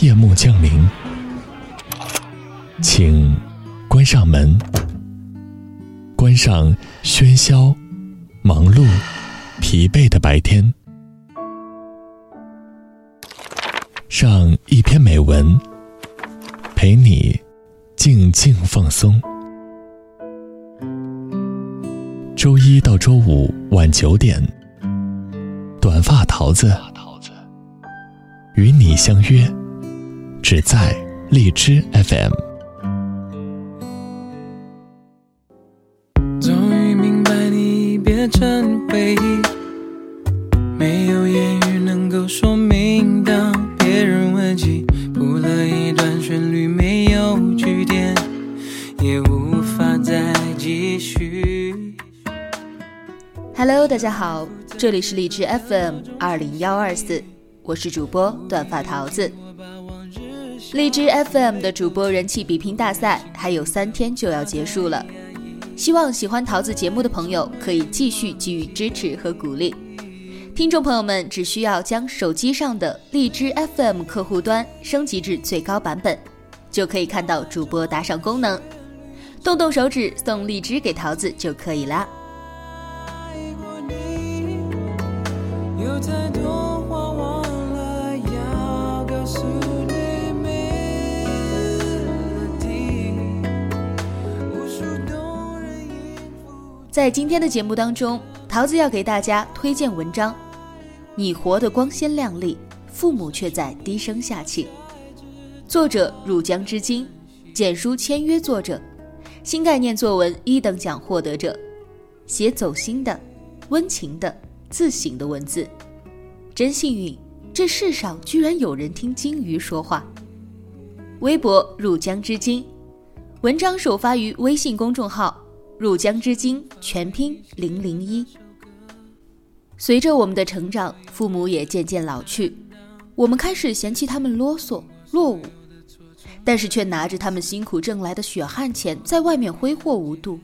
夜幕降临，请关上门，关上喧嚣、忙碌、疲惫的白天，上一篇美文，陪你静静放松。周一到周五晚九点，短发桃子与你相约。只在荔枝 FM。终于明白你变成回忆，没有言语能够说明。当别人问起，谱了一段旋律，没有句点，也无法再继续。Hello，大家好，这里是荔枝 FM 二零幺二四，我是主播短发桃子。荔枝 FM 的主播人气比拼大赛还有三天就要结束了，希望喜欢桃子节目的朋友可以继续给予支持和鼓励。听众朋友们只需要将手机上的荔枝 FM 客户端升级至最高版本，就可以看到主播打赏功能，动动手指送荔枝给桃子就可以啦。爱过你有太多在今天的节目当中，桃子要给大家推荐文章《你活得光鲜亮丽，父母却在低声下气》，作者入江之鲸，简书签约作者，新概念作文一等奖获得者，写走心的、温情的、自省的文字，真幸运，这世上居然有人听鲸鱼说话。微博入江之鲸，文章首发于微信公众号。入江之鲸全拼零零一。随着我们的成长，父母也渐渐老去，我们开始嫌弃他们啰嗦落伍，但是却拿着他们辛苦挣来的血汗钱在外面挥霍无度。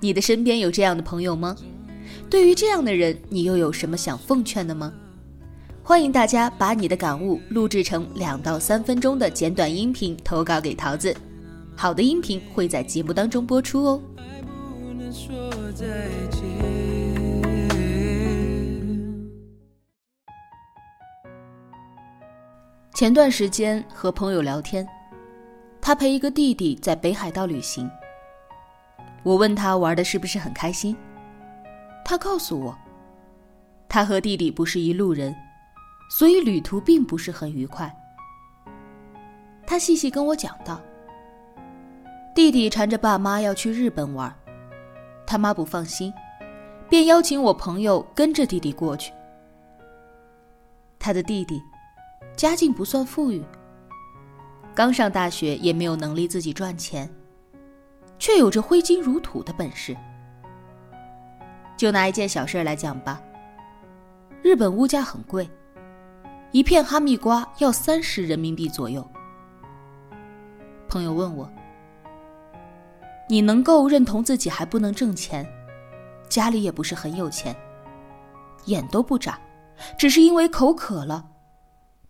你的身边有这样的朋友吗？对于这样的人，你又有什么想奉劝的吗？欢迎大家把你的感悟录制成两到三分钟的简短音频投稿给桃子。好的音频会在节目当中播出哦。前段时间和朋友聊天，他陪一个弟弟在北海道旅行。我问他玩的是不是很开心，他告诉我，他和弟弟不是一路人，所以旅途并不是很愉快。他细细跟我讲道。弟弟缠着爸妈要去日本玩，他妈不放心，便邀请我朋友跟着弟弟过去。他的弟弟家境不算富裕，刚上大学也没有能力自己赚钱，却有着挥金如土的本事。就拿一件小事来讲吧，日本物价很贵，一片哈密瓜要三十人民币左右。朋友问我。你能够认同自己还不能挣钱，家里也不是很有钱，眼都不眨，只是因为口渴了，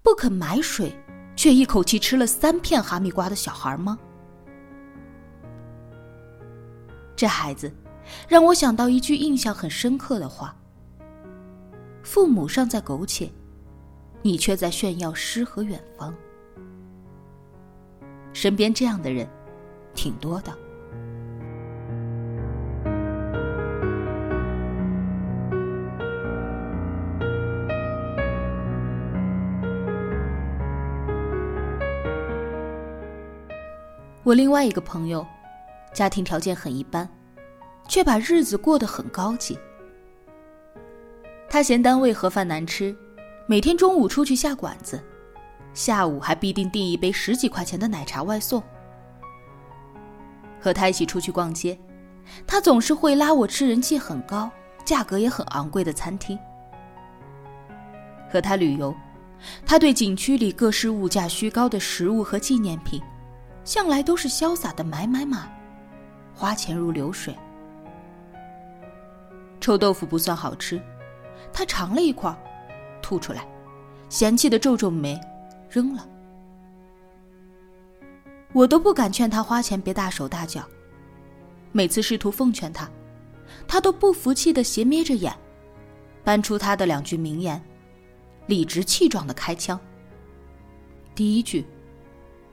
不肯买水，却一口气吃了三片哈密瓜的小孩吗？这孩子让我想到一句印象很深刻的话：父母尚在苟且，你却在炫耀诗和远方。身边这样的人挺多的。我另外一个朋友，家庭条件很一般，却把日子过得很高级。他嫌单位盒饭难吃，每天中午出去下馆子，下午还必定订一杯十几块钱的奶茶外送。和他一起出去逛街，他总是会拉我吃人气很高、价格也很昂贵的餐厅。和他旅游，他对景区里各式物价虚高的食物和纪念品。向来都是潇洒的买买买，花钱如流水。臭豆腐不算好吃，他尝了一块，吐出来，嫌弃的皱皱眉，扔了。我都不敢劝他花钱别大手大脚，每次试图奉劝他，他都不服气的斜眯着眼，搬出他的两句名言，理直气壮的开枪。第一句，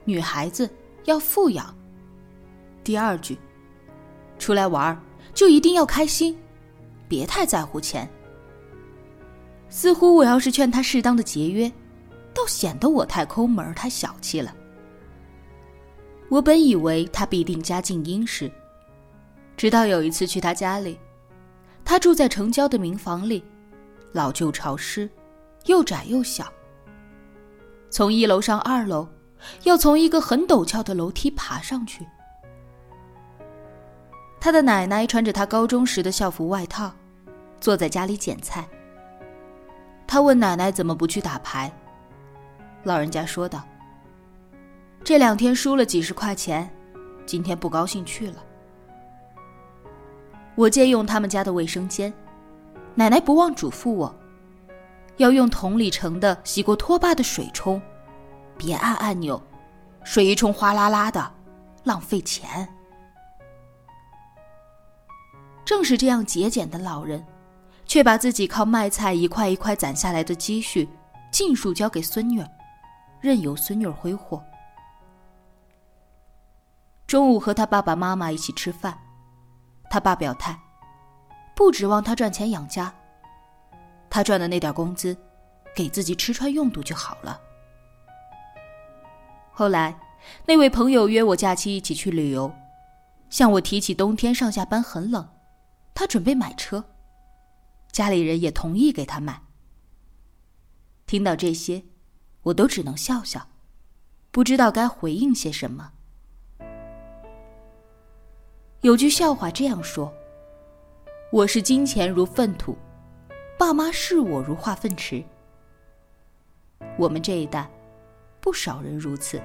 女孩子要富养；第二句，出来玩就一定要开心，别太在乎钱。似乎我要是劝他适当的节约，倒显得我太抠门太小气了。我本以为他必定家境殷实，直到有一次去他家里，他住在城郊的民房里，老旧潮湿，又窄又小。从一楼上二楼，要从一个很陡峭的楼梯爬上去。他的奶奶穿着他高中时的校服外套，坐在家里捡菜。他问奶奶怎么不去打牌，老人家说道。这两天输了几十块钱，今天不高兴去了。我借用他们家的卫生间，奶奶不忘嘱咐我，要用桶里盛的洗过拖把的水冲，别按按钮，水一冲哗啦啦的，浪费钱。正是这样节俭的老人，却把自己靠卖菜一块一块攒下来的积蓄，尽数交给孙女，任由孙女挥霍。中午和他爸爸妈妈一起吃饭，他爸表态，不指望他赚钱养家，他赚的那点工资，给自己吃穿用度就好了。后来，那位朋友约我假期一起去旅游，向我提起冬天上下班很冷，他准备买车，家里人也同意给他买。听到这些，我都只能笑笑，不知道该回应些什么。有句笑话这样说：“我是金钱如粪土，爸妈视我如化粪池。”我们这一代，不少人如此。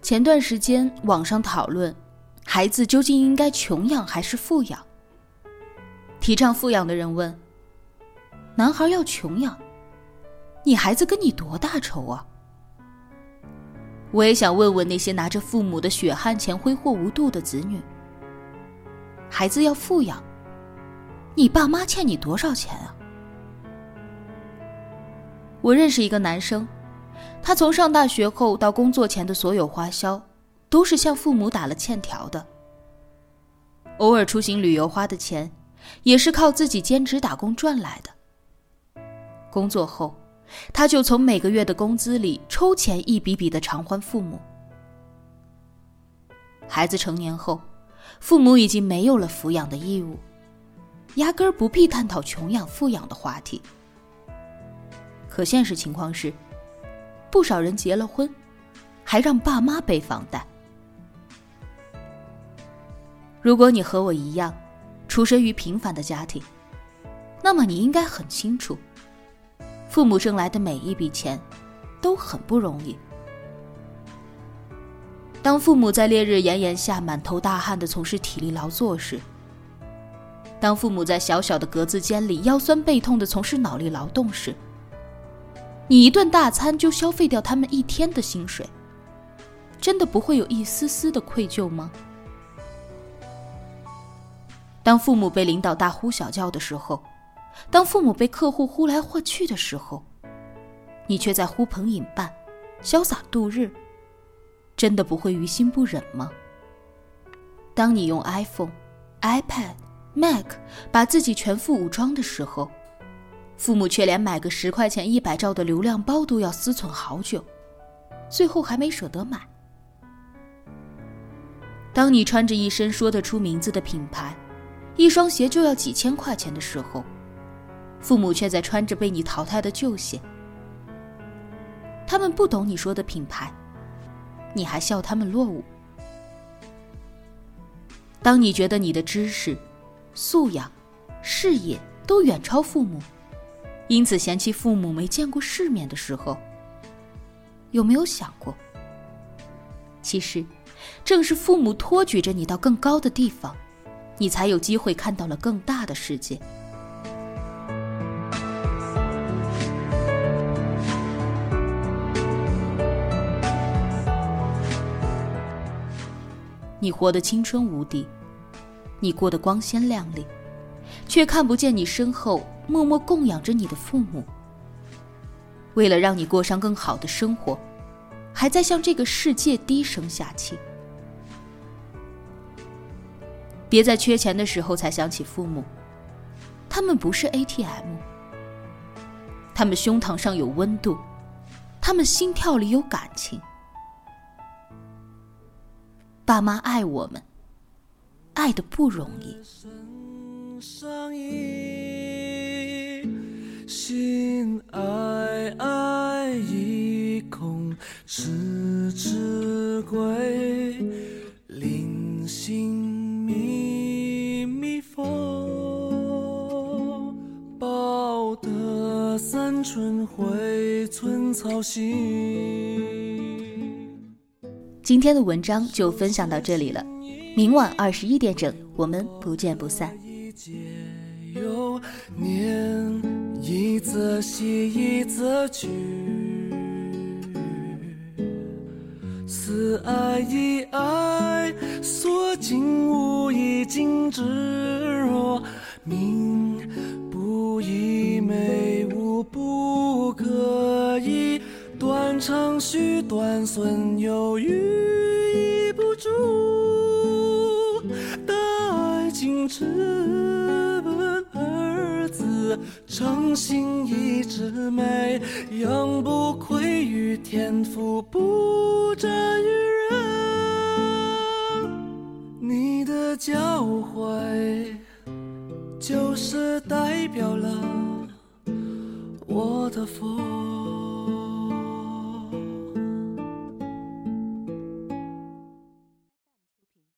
前段时间，网上讨论。孩子究竟应该穷养还是富养？提倡富养的人问：“男孩要穷养，你孩子跟你多大仇啊？”我也想问问那些拿着父母的血汗钱挥霍无度的子女：“孩子要富养，你爸妈欠你多少钱啊？”我认识一个男生，他从上大学后到工作前的所有花销。都是向父母打了欠条的。偶尔出行旅游花的钱，也是靠自己兼职打工赚来的。工作后，他就从每个月的工资里抽钱一笔笔的偿还父母。孩子成年后，父母已经没有了抚养的义务，压根儿不必探讨穷养富养的话题。可现实情况是，不少人结了婚，还让爸妈背房贷。如果你和我一样，出身于平凡的家庭，那么你应该很清楚，父母挣来的每一笔钱，都很不容易。当父母在烈日炎炎下满头大汗的从事体力劳作时，当父母在小小的格子间里腰酸背痛的从事脑力劳动时，你一顿大餐就消费掉他们一天的薪水，真的不会有一丝丝的愧疚吗？当父母被领导大呼小叫的时候，当父母被客户呼来唤去的时候，你却在呼朋引伴、潇洒度日，真的不会于心不忍吗？当你用 iPhone、iPad、Mac 把自己全副武装的时候，父母却连买个十块钱一百兆的流量包都要思忖好久，最后还没舍得买。当你穿着一身说得出名字的品牌，一双鞋就要几千块钱的时候，父母却在穿着被你淘汰的旧鞋。他们不懂你说的品牌，你还笑他们落伍。当你觉得你的知识、素养、视野都远超父母，因此嫌弃父母没见过世面的时候，有没有想过，其实，正是父母托举着你到更高的地方，你才有机会看到了更大的世界。你活得青春无敌，你过得光鲜亮丽，却看不见你身后默默供养着你的父母。为了让你过上更好的生活，还在向这个世界低声下气。别在缺钱的时候才想起父母，他们不是 ATM，他们胸膛上有温度，他们心跳里有感情。爸妈爱我们，爱的不容易。心爱爱一空，痴痴归，临心密密缝，报得三春晖，寸草心。今天的文章就分享到这里了，明晚二十一点整，我们不见不散。念一则喜，一则惧，思爱一爱，所敬无一尽之若命断肠续断孙，有余不住。待爱情只问儿子，诚心一枝梅，养不愧于天，赋不沾于人。你的教诲，就是代表了我的佛。